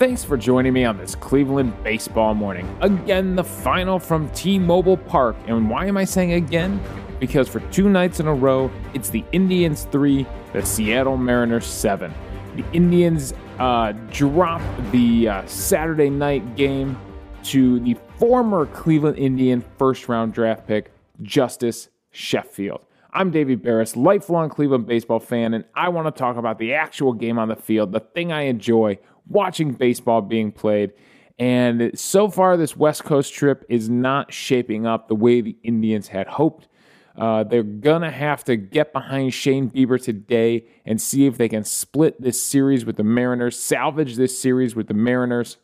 Thanks for joining me on this Cleveland baseball morning. Again, the final from T Mobile Park. And why am I saying again? Because for two nights in a row, it's the Indians 3, the Seattle Mariners 7. The Indians uh, drop the uh, Saturday night game to the former Cleveland Indian first round draft pick, Justus Sheffield. I'm Davey Berris, lifelong Cleveland baseball fan, and I want to talk about the actual game on the field, the thing I enjoy, watching baseball being played. And so far, this West Coast trip is not shaping up the way the Indians had hoped. Uh, they're going to have to get behind Shane Bieber today and see if they can split this series with the Mariners, salvage this series with the Mariners.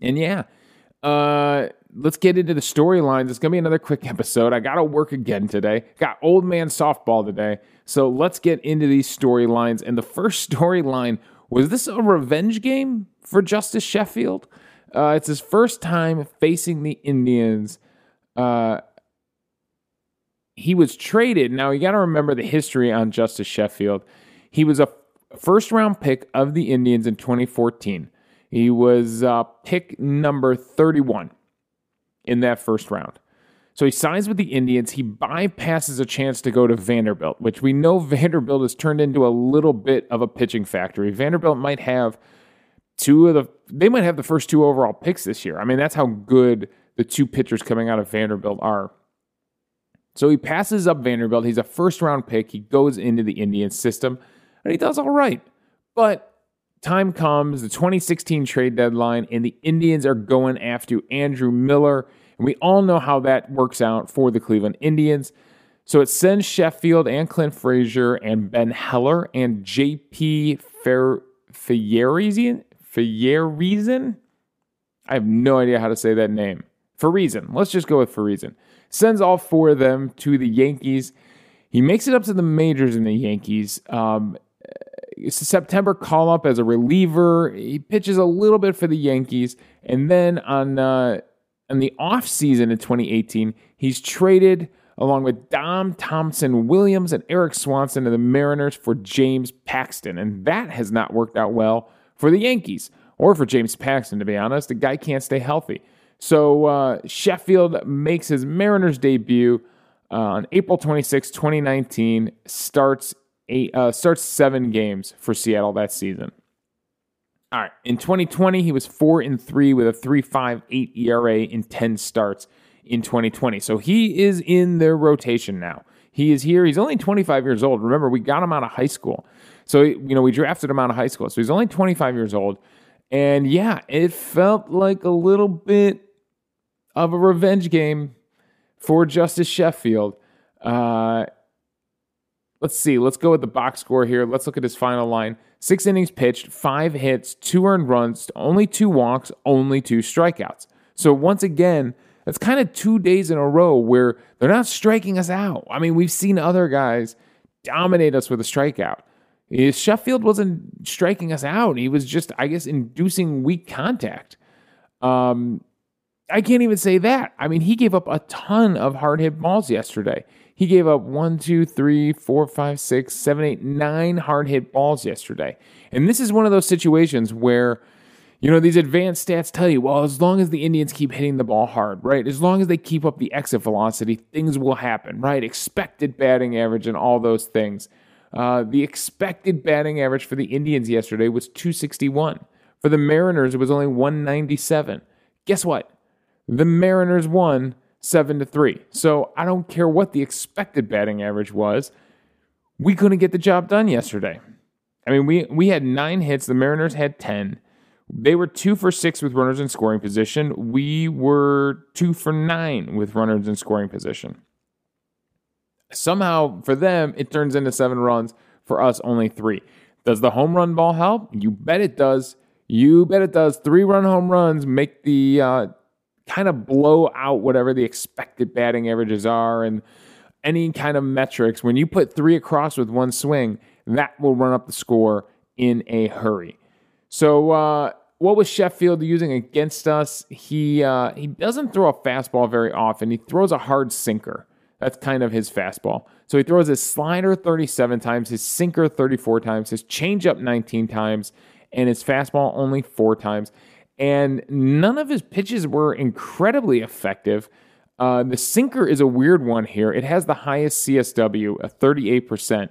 And yeah, uh, let's get into the storylines. It's going to be another quick episode. I got to work again today. Got old man softball today. So let's get into these storylines. And the first storyline was this a revenge game for Justus Sheffield? Uh, it's his first time facing the Indians. Uh, he was traded. Now, you got to remember the history on Justus Sheffield. He was a first round pick of the Indians in 2014. He was uh, pick number 31 in that first round. So he signs with the Indians. He bypasses a chance to go to Vanderbilt, which we know Vanderbilt has turned into a little bit of a pitching factory. Vanderbilt might have two of the, they might have the first two overall picks this year. I mean, that's how good the two pitchers coming out of Vanderbilt are. So he passes up Vanderbilt. He's a first round pick. He goes into the Indian system and he does all right. But time comes, the 2016 trade deadline, and the Indians are going after Andrew Miller. And we all know how that works out for the Cleveland Indians. So it sends Sheffield and Clint Frazier and Ben Heller and JP. Feyereisen? I have no idea how to say that name. For reason. Let's just go with for reason. Sends all four of them to the Yankees. He makes it up to the majors in the Yankees. Um, September call up as a reliever. He pitches a little bit for the Yankees. And then on uh, in the offseason in 2018, he's traded along with Dom Thompson Williams and Erik Swanson to the Mariners for James Paxton. And that has not worked out well for the Yankees or for James Paxton, to be honest. The guy can't stay healthy. So uh, Sheffield makes his Mariners debut uh, on April 26, 2019, starts eight, uh, starts seven games for Seattle that season. All right. In 2020, he was four and three with a 3.58 ERA in 10 starts in 2020. So he is in their rotation now. He is here. He's only 25 years old. Remember, we got him out of high school. So, you know, we drafted him out of high school. So he's only 25 years old. And yeah, it felt like a little bit of a revenge game for Justus Sheffield. Uh, let's see. Let's go with the box score here. Let's look at his final line. Six innings pitched, five hits, two earned runs, only two walks, only two strikeouts. So once again, that's kind of two days in a row where they're not striking us out. I mean, we've seen other guys dominate us with a strikeout. Sheffield wasn't striking us out. He was just, I guess, inducing weak contact. Um, I can't even say that. I mean, he gave up a ton of hard hit balls yesterday. He gave up one, two, three, four, five, six, seven, eight, nine hard hit balls yesterday. And this is one of those situations where, you know, these advanced stats tell you, well, as long as the Indians keep hitting the ball hard, right? As long as they keep up the exit velocity, things will happen, right? Expected batting average and all those things. Uh, the expected batting average for the Indians yesterday was 261. For the Mariners, it was only 197. Guess what? The Mariners won seven to three. So I don't care what the expected batting average was. We couldn't get the job done yesterday. I mean, we we had nine hits. The Mariners had ten. They were two for six with runners in scoring position. We were two for nine with runners in scoring position. Somehow, for them, it turns into seven runs. For us, only three. Does the home run ball help? You bet it does. You bet it does. Three run home runs make the uh, kind of blow out whatever the expected batting averages are and any kind of metrics. When you put three across with one swing, that will run up the score in a hurry. So, uh, what was Sheffield using against us? He uh, he doesn't throw a fastball very often. He throws a hard sinker. That's kind of his fastball. So he throws his slider 37 times, his sinker 34 times, his changeup 19 times, and his fastball only four times. And none of his pitches were incredibly effective. Uh, the sinker is a weird one here. It has the highest CSW, a 38%,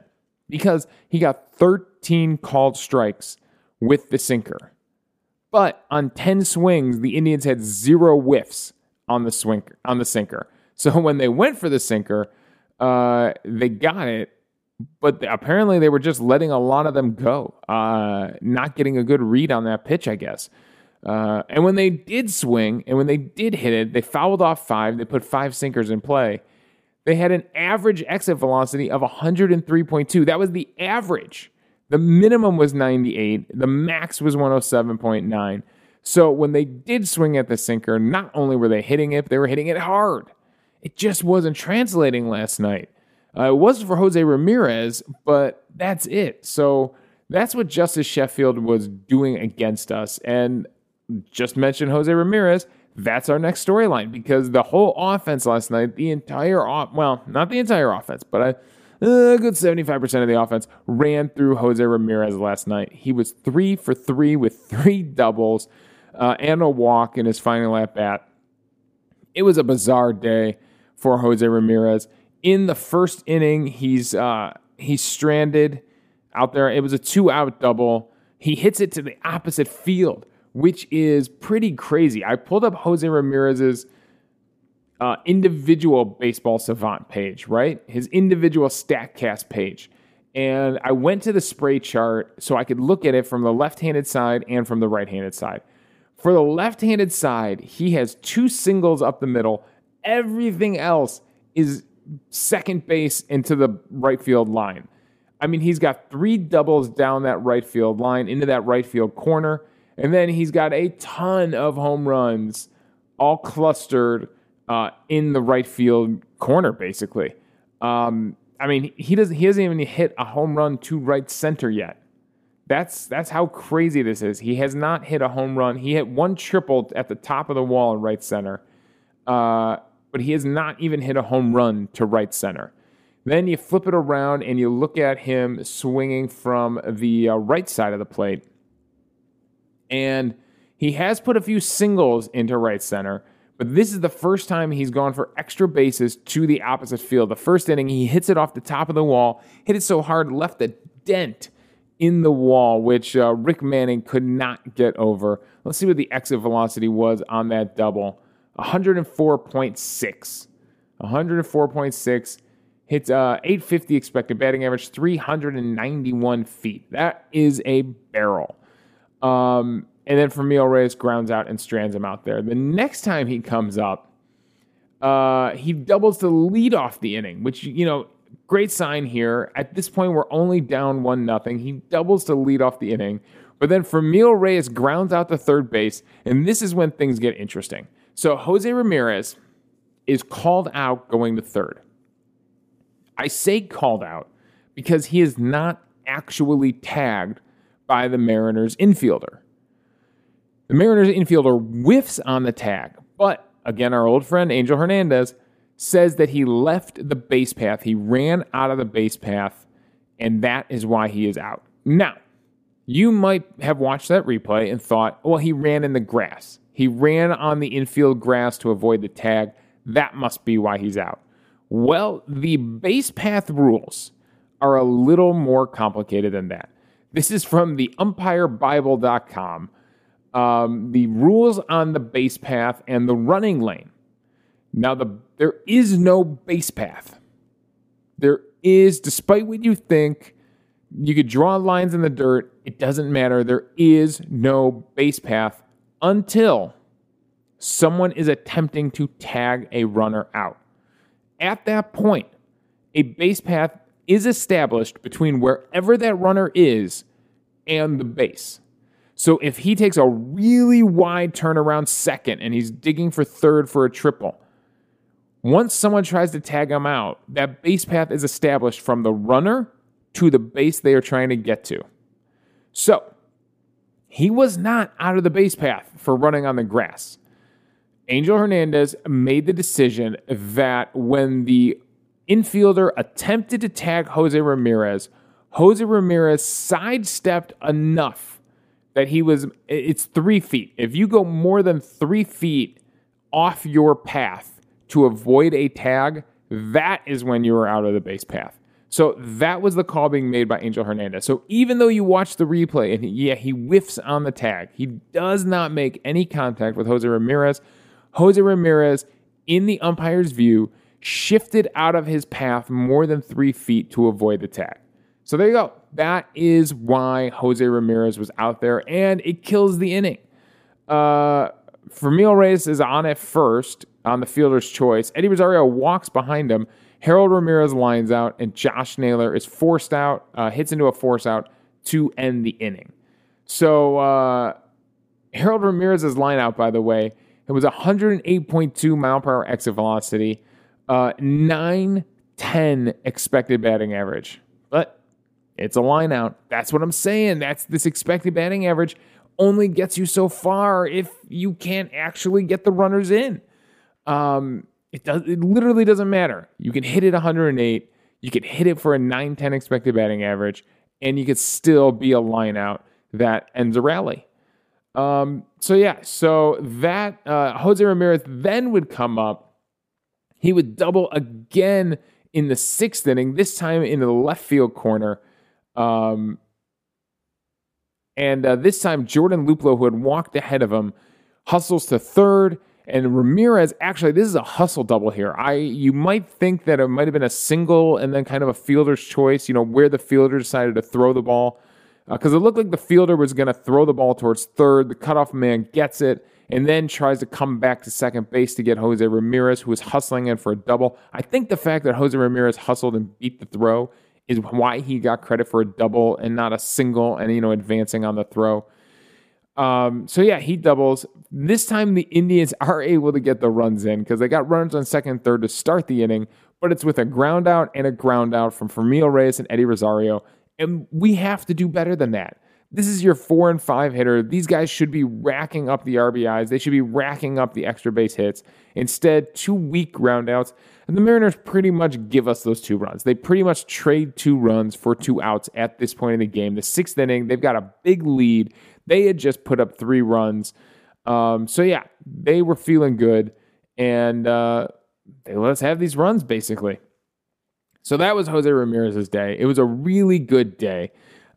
because he got 13 called strikes with the sinker. But on 10 swings, the Indians had zero whiffs on the on the sinker. So when they went for the sinker, uh, they got it, but apparently they were just letting a lot of them go, uh, not getting a good read on that pitch, I guess. Uh, and when they did swing and when they did hit it, they fouled off five. They put five sinkers in play. They had an average exit velocity of 103.2. That was the average. The minimum was 98. The max was 107.9. So when they did swing at the sinker, not only were they hitting it, they were hitting it hard. It just wasn't translating last night. Uh, it wasn't for Jose Ramirez, but that's it. So that's what Justus Sheffield was doing against us. And just mentioned Jose Ramirez. That's our next storyline because the whole offense last night, the entire off, well, not the entire offense, but a, a good 75% of the offense ran through Jose Ramirez last night. He was three for three with three doubles uh, and a walk in his final at bat. It was a bizarre day for Jose Ramirez. In the first inning, he's uh, he's stranded out there. It was a two out double. He hits it to the opposite field which is pretty crazy. I pulled up Jose Ramirez's uh, individual baseball savant page, right? His individual StatCast page. And I went to the spray chart so I could look at it from the left handed side and from the right handed side. For the left handed side, he has two singles up the middle. Everything else is second base into the right field line. I mean, he's got three doubles down that right field line into that right field corner. And then he's got a ton of home runs, all clustered uh, in the right field corner, basically. Um, I mean, he doesn't he hasn't even hit a home run to right center yet. That's that's how crazy this is. He has not hit a home run. He hit one triple at the top of the wall in right center, uh, but he has not even hit a home run to right center. Then you flip it around and you look at him swinging from the uh, right side of the plate and he has put a few singles into right center, but this is the first time he's gone for extra bases to the opposite field. The first inning, he hits it off the top of the wall, hit it so hard, left a dent in the wall, which uh, Rick Manning could not get over. Let's see what the exit velocity was on that double 104.6. 104.6. Hits uh, 850 expected batting average, 391 feet. That is a barrel. Um, and then Franmil Reyes grounds out and strands him out there. The next time he comes up, uh, he doubles to lead off the inning, which, you know, great sign here. At this point, we're only down one nothing. He doubles to lead off the inning. But then Franmil Reyes grounds out the third base, and this is when things get interesting. So Jose Ramirez is called out going to third. I say called out because he is not actually tagged by the Mariners infielder. The Mariners infielder whiffs on the tag, but again, our old friend Angel Hernandez says that he left the base path. He ran out of the base path, and that is why he is out. Now, you might have watched that replay and thought, well, he ran in the grass. He ran on the infield grass to avoid the tag. That must be why he's out. Well, the base path rules are a little more complicated than that. This is from the umpirebible.com. Um, the rules on the base path and the running lane. Now, the, there is no base path. There is, despite what you think, you could draw lines in the dirt. It doesn't matter. There is no base path until someone is attempting to tag a runner out. At that point, a base path is established between wherever that runner is and the base. So if he takes a really wide turnaround second and he's digging for third for a triple, once someone tries to tag him out, that base path is established from the runner to the base they are trying to get to. So he was not out of the base path for running on the grass. Angel Hernandez made the decision that when the infielder attempted to tag Jose Ramirez, Jose Ramirez sidestepped enough that he was, it's three feet. If you go more than three feet off your path to avoid a tag, that is when you are out of the base path. So that was the call being made by Angel Hernandez. So even though you watch the replay and yeah, he whiffs on the tag, he does not make any contact with Jose Ramirez. Jose Ramirez, in the umpire's view, shifted out of his path more than three feet to avoid the tag. So there you go. That is why Jose Ramirez was out there, and it kills the inning. Uh, Franmil Reyes is on at first on the fielder's choice. Eddie Rosario walks behind him. Harold Ramirez lines out, and Josh Naylor is forced out, uh, hits into a force out to end the inning. So uh, Harold Ramirez's line out, by the way, it was 108.2 mile per hour exit velocity, uh, 910 expected batting average. But it's a line out. That's what I'm saying. That's this expected batting average only gets you so far if you can't actually get the runners in. Um, it does. It literally doesn't matter. You can hit it 108. You can hit it for a 910 expected batting average, and you could still be a line out that ends a rally. Um, so yeah, so that uh, Jose Ramirez then would come up. He would double again in the sixth inning, this time in the left field corner. Um, and uh, this time, Jordan Luplow, who had walked ahead of him, hustles to third. And Ramirez, actually, this is a hustle double here. I you might think that it might have been a single and then kind of a fielder's choice, you know, where the fielder decided to throw the ball. Because uh, it looked like the fielder was going to throw the ball towards third. The cutoff man gets it and then tries to come back to second base to get Jose Ramirez, who was hustling in for a double. I think the fact that Jose Ramirez hustled and beat the throw is why he got credit for a double and not a single and, you know, advancing on the throw. Um, so yeah, he doubles. This time the Indians are able to get the runs in because they got runs on second third to start the inning, but it's with a ground out and a ground out from Franmil Reyes and Eddie Rosario. And we have to do better than that. This is your four and five hitter. These guys should be racking up the RBIs. They should be racking up the extra base hits. Instead, two weak groundouts. And the Mariners pretty much give us those two runs. They pretty much trade two runs for two outs at this point in the game. The sixth inning, they've got a big lead. They had just put up three runs. Um, so, yeah, they were feeling good. And uh, they let us have these runs, basically. So that was Jose Ramirez's day. It was a really good day.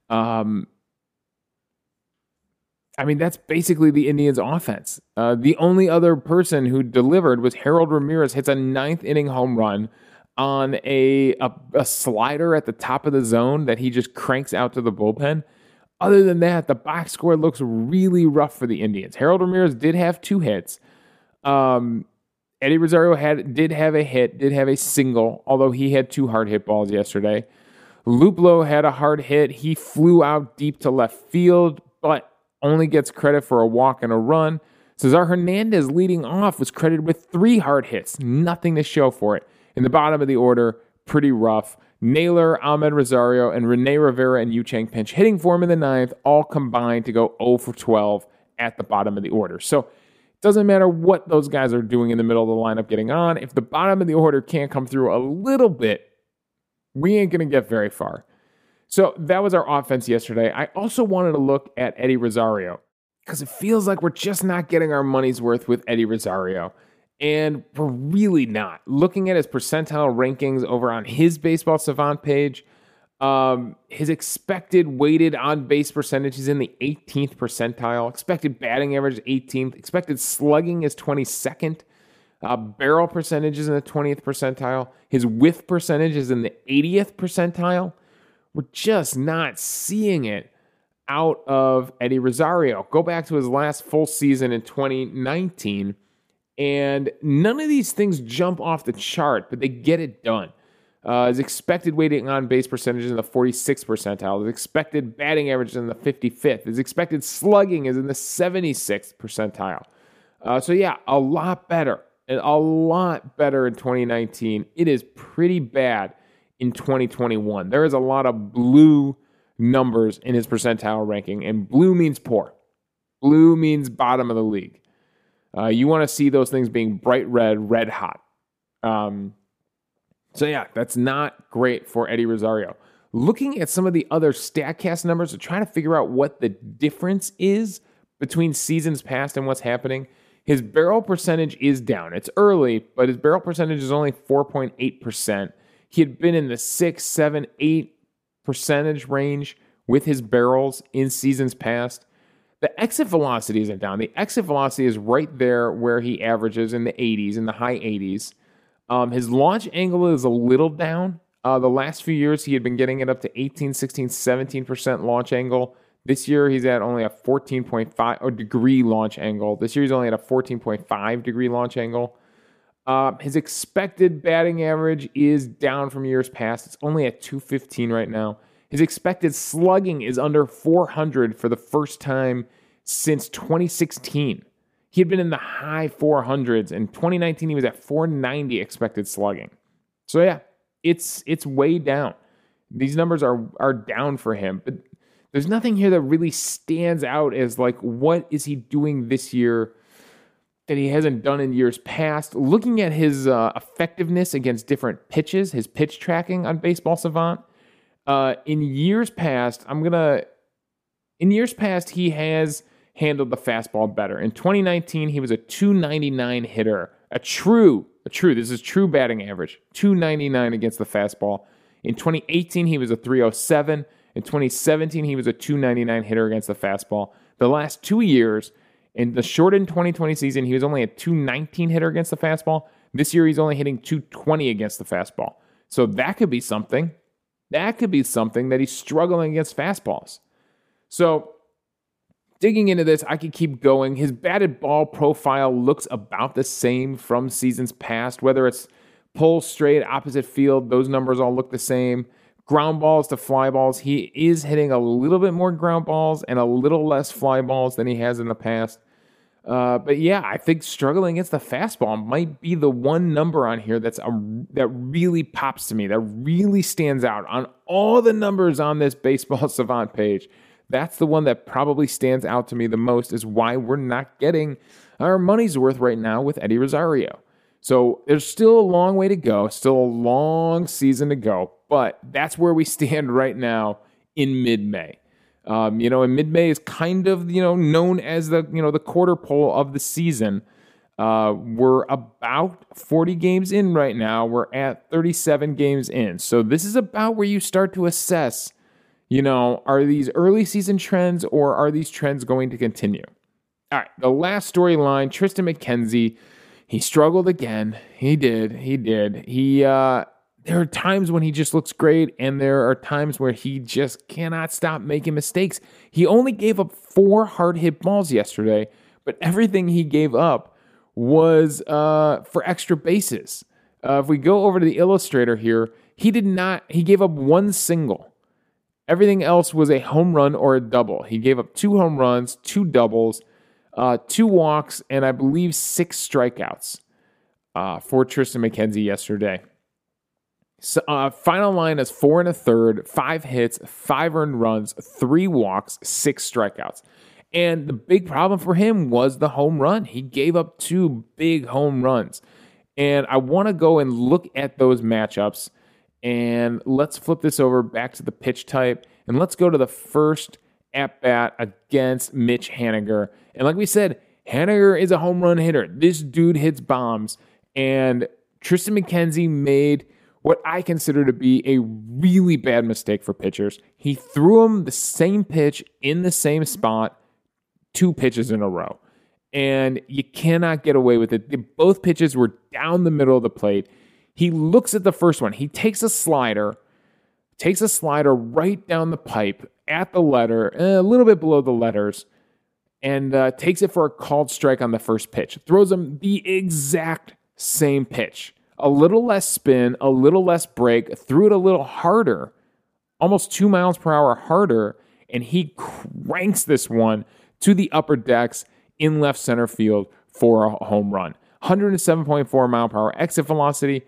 Um, I mean, that's basically the Indians' offense. Uh, the only other person who delivered was Harold Ramirez hits a ninth inning home run on a, a, a slider at the top of the zone that he just cranks out to the bullpen. Other than that, the box score looks really rough for the Indians. Harold Ramirez did have two hits. Um, Eddie Rosario had did have a hit, did have a single, although he had two hard hit balls yesterday. Luplow had a hard hit. He flew out deep to left field, but only gets credit for a walk and a run. Cesar Hernandez leading off was credited with three hard hits, nothing to show for it. In the bottom of the order, pretty rough. Naylor, Amed Rosario, and Rene Rivera and Yu Chang pinch hitting for him in the ninth all combined to go 0 for 12 at the bottom of the order. So it doesn't matter what those guys are doing in the middle of the lineup getting on. If the bottom of the order can't come through a little bit, we ain't going to get very far. So that was our offense yesterday. I also wanted to look at Eddie Rosario because it feels like we're just not getting our money's worth with Eddie Rosario. And we're really not. Looking at his percentile rankings over on his Baseball Savant page, um, his expected weighted on base percentage is in the 18th percentile. Expected batting average 18th. Expected slugging is 22nd. Uh, barrel percentage is in the 20th percentile. His whiff percentage is in the 80th percentile. We're just not seeing it out of Eddie Rosario. Go back to his last full season in 2019, and none of these things jump off the chart, but they get it done. Uh, his expected weighting on base percentage is in the 46th percentile. His expected batting average is in the 55th. His expected slugging is in the 76th percentile. Uh, so, yeah, a lot better. And a lot better in 2019. It is pretty bad in 2021. There is a lot of blue numbers in his percentile ranking, and blue means poor. Blue means bottom of the league. Uh, you want to see those things being bright red, red hot. Um, so, yeah, that's not great for Eddie Rosario. looking at some of the other StatCast numbers to try to figure out what the difference is between seasons past and what's happening. His barrel percentage is down. It's early, but his barrel percentage is only 4.8%. He had been in the 6, 7, 8 percentage range with his barrels in seasons past. The exit velocity isn't down. The exit velocity is right there where he averages in the 80s, in the high 80s. Um, his launch angle is a little down. Uh, the last few years, he had been getting it up to 18, 16, 17% launch angle. This year, he's at only a 14.5 or degree launch angle. This year, he's only at a 14.5 degree launch angle. Uh, his expected batting average is down from years past. It's only at 215 right now. His expected slugging is under 400 for the first time since 2016. He had been in the high 400s. In 2019, he was at 490 expected slugging. So yeah, it's it's way down. These numbers are are down for him, but there's nothing here that really stands out as like what is he doing this year that he hasn't done in years past. Looking at his uh, effectiveness against different pitches, his pitch tracking on Baseball Savant, uh, in years past, I'm gonna. In years past, he has handled the fastball better. In 2019, he was a 299 hitter, a true, a true. This is true batting average, 299 against the fastball. In 2018, he was a 307. In 2017, he was a 299 hitter against the fastball. The last two years, in the shortened 2020 season, he was only a 219 hitter against the fastball. This year, he's only hitting 220 against the fastball. So that could be something. That could be something that he's struggling against fastballs. So digging into this, I could keep going. His batted ball profile looks about the same from seasons past, whether it's pull straight, opposite field, those numbers all look the same. Ground balls to fly balls, he is hitting a little bit more ground balls and a little less fly balls than he has in the past. Uh, but yeah, I think struggling against the fastball might be the one number on here that's a, that really pops to me, that really stands out on all the numbers on this baseball savant page. That's the one that probably stands out to me the most is why we're not getting our money's worth right now with Eddie Rosario. So there's still a long way to go, still a long season to go, but that's where we stand right now in mid-May. Um, you know, and mid-May is kind of you know known as the you know the quarter pole of the season. Uh, we're about 40 games in right now. We're at 37 games in. So this is about where you start to assess you know, are these early season trends or are these trends going to continue? All right, the last storyline Triston McKenzie, he struggled again. He did. He did. He, uh, there are times when he just looks great, and there are times where he just cannot stop making mistakes. He only gave up four hard hit balls yesterday, but everything he gave up was uh, for extra bases. Uh, if we go over to the illustrator here, he did not, he gave up one single. Everything else was a home run or a double. He gave up two home runs, two doubles, uh, two walks, and I believe six strikeouts uh, for Triston McKenzie yesterday. So, uh, final line is four and a third, five hits, five earned runs, three walks, six strikeouts. And the big problem for him was the home run. He gave up two big home runs. And I want to go and look at those matchups and let's flip this over back to the pitch type. And let's go to the first at bat against Mitch Haniger. And like we said, Haniger is a home run hitter. This dude hits bombs. And Triston McKenzie made what I consider to be a really bad mistake for pitchers. He threw him the same pitch in the same spot two pitches in a row. And you cannot get away with it. Both pitches were down the middle of the plate. He looks at the first one. He takes a slider, takes a slider right down the pipe at the letter, eh, a little bit below the letters, and uh, takes it for a called strike on the first pitch. Throws him the exact same pitch. A little less spin, a little less break, threw it a little harder, almost two miles per hour harder, and he cranks this one to the upper decks in left center field for a home run. 107.4 mile per hour exit velocity,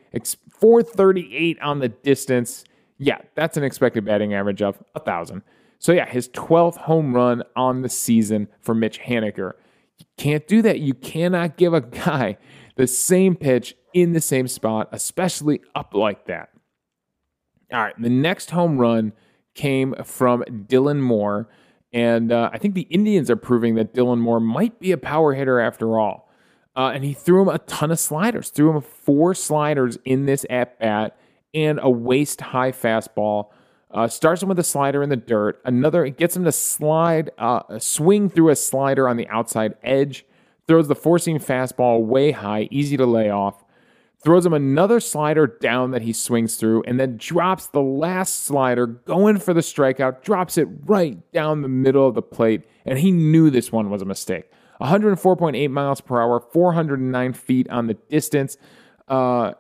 438 on the distance. Yeah, that's an expected batting average of 1,000. So, yeah, his 12th home run on the season for Mitch Haniger. You can't do that. You cannot give a guy the same pitch in the same spot, especially up like that. All right, the next home run came from Dylan Moore. And uh, I think the Indians are proving that Dylan Moore might be a power hitter after all. Uh, and he threw him a ton of sliders, threw him four sliders in this at bat and a waist high fastball. Uh, starts him with a slider in the dirt. Another gets him to slide, uh, swing through a slider on the outside edge. Throws the four seam fastball way high, easy to lay off throws him another slider down that he swings through, and then drops the last slider, going for the strikeout, drops it right down the middle of the plate, and he knew this one was a mistake. 104.8 miles per hour, 409 feet on the distance, uh,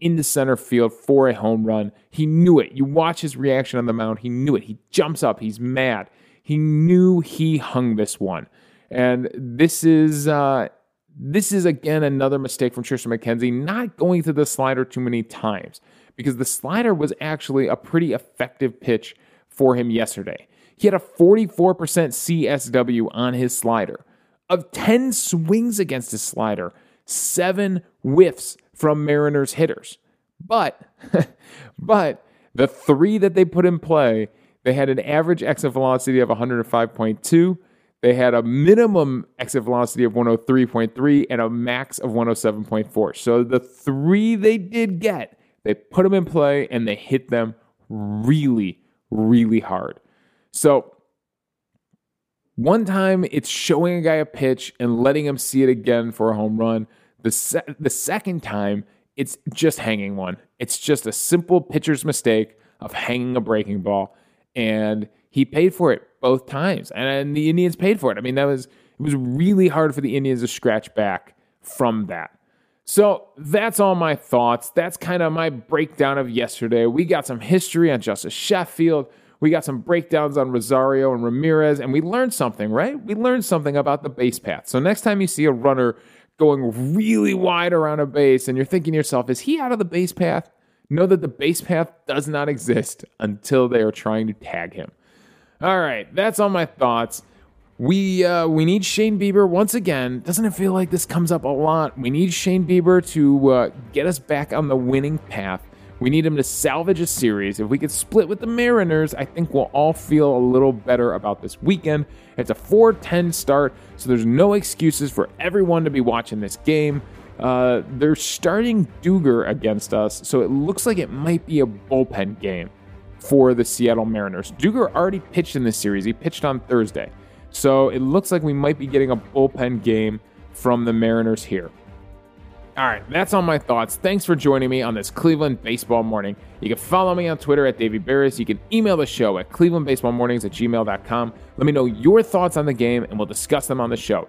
into center field for a home run. He knew it. You watch his reaction on the mound. He knew it. He jumps up. He's mad. He knew he hung this one. And this is uh, this is again another mistake from Triston McKenzie, not going to the slider too many times because the slider was actually a pretty effective pitch for him yesterday. He had a 44% CSW on his slider. Of 10 swings against his slider, seven whiffs from Mariners hitters. But, but the three that they put in play, they had an average exit velocity of 105.2 they had a minimum exit velocity of 103.3 and a max of 107.4. So the three they did get, they put them in play and they hit them really, really hard. So one time it's showing a guy a pitch and letting him see it again for a home run. The, se- the second time, it's just hanging one. It's just a simple pitcher's mistake of hanging a breaking ball. And he paid for it both times, and, and the Indians paid for it. I mean, that was it was really hard for the Indians to scratch back from that. So that's all my thoughts. That's kind of my breakdown of yesterday. We got some history on Justus Sheffield. We got some breakdowns on Rosario and Ramirez, and we learned something, right? We learned something about the base path. So next time you see a runner going really wide around a base and you're thinking to yourself, is he out of the base path? Know that the base path does not exist until they are trying to tag him. All right, that's all my thoughts. We uh, we need Shane Bieber once again. Doesn't it feel like this comes up a lot? We need Shane Bieber to uh, get us back on the winning path. We need him to salvage a series. If we could split with the Mariners, I think we'll all feel a little better about this weekend. It's a 4-10 start, so there's no excuses for everyone to be watching this game. Uh, they're starting Dugger against us, so it looks like it might be a bullpen game for the Seattle Mariners. Dugger already pitched in this series. He pitched on Thursday. So it looks like we might be getting a bullpen game from the Mariners here. All right, that's all my thoughts. Thanks for joining me on this Cleveland Baseball Morning. You can follow me on Twitter at Davey Berris. You can email the show at clevelandbaseballmornings at gmail.com. Let me know your thoughts on the game, and we'll discuss them on the show.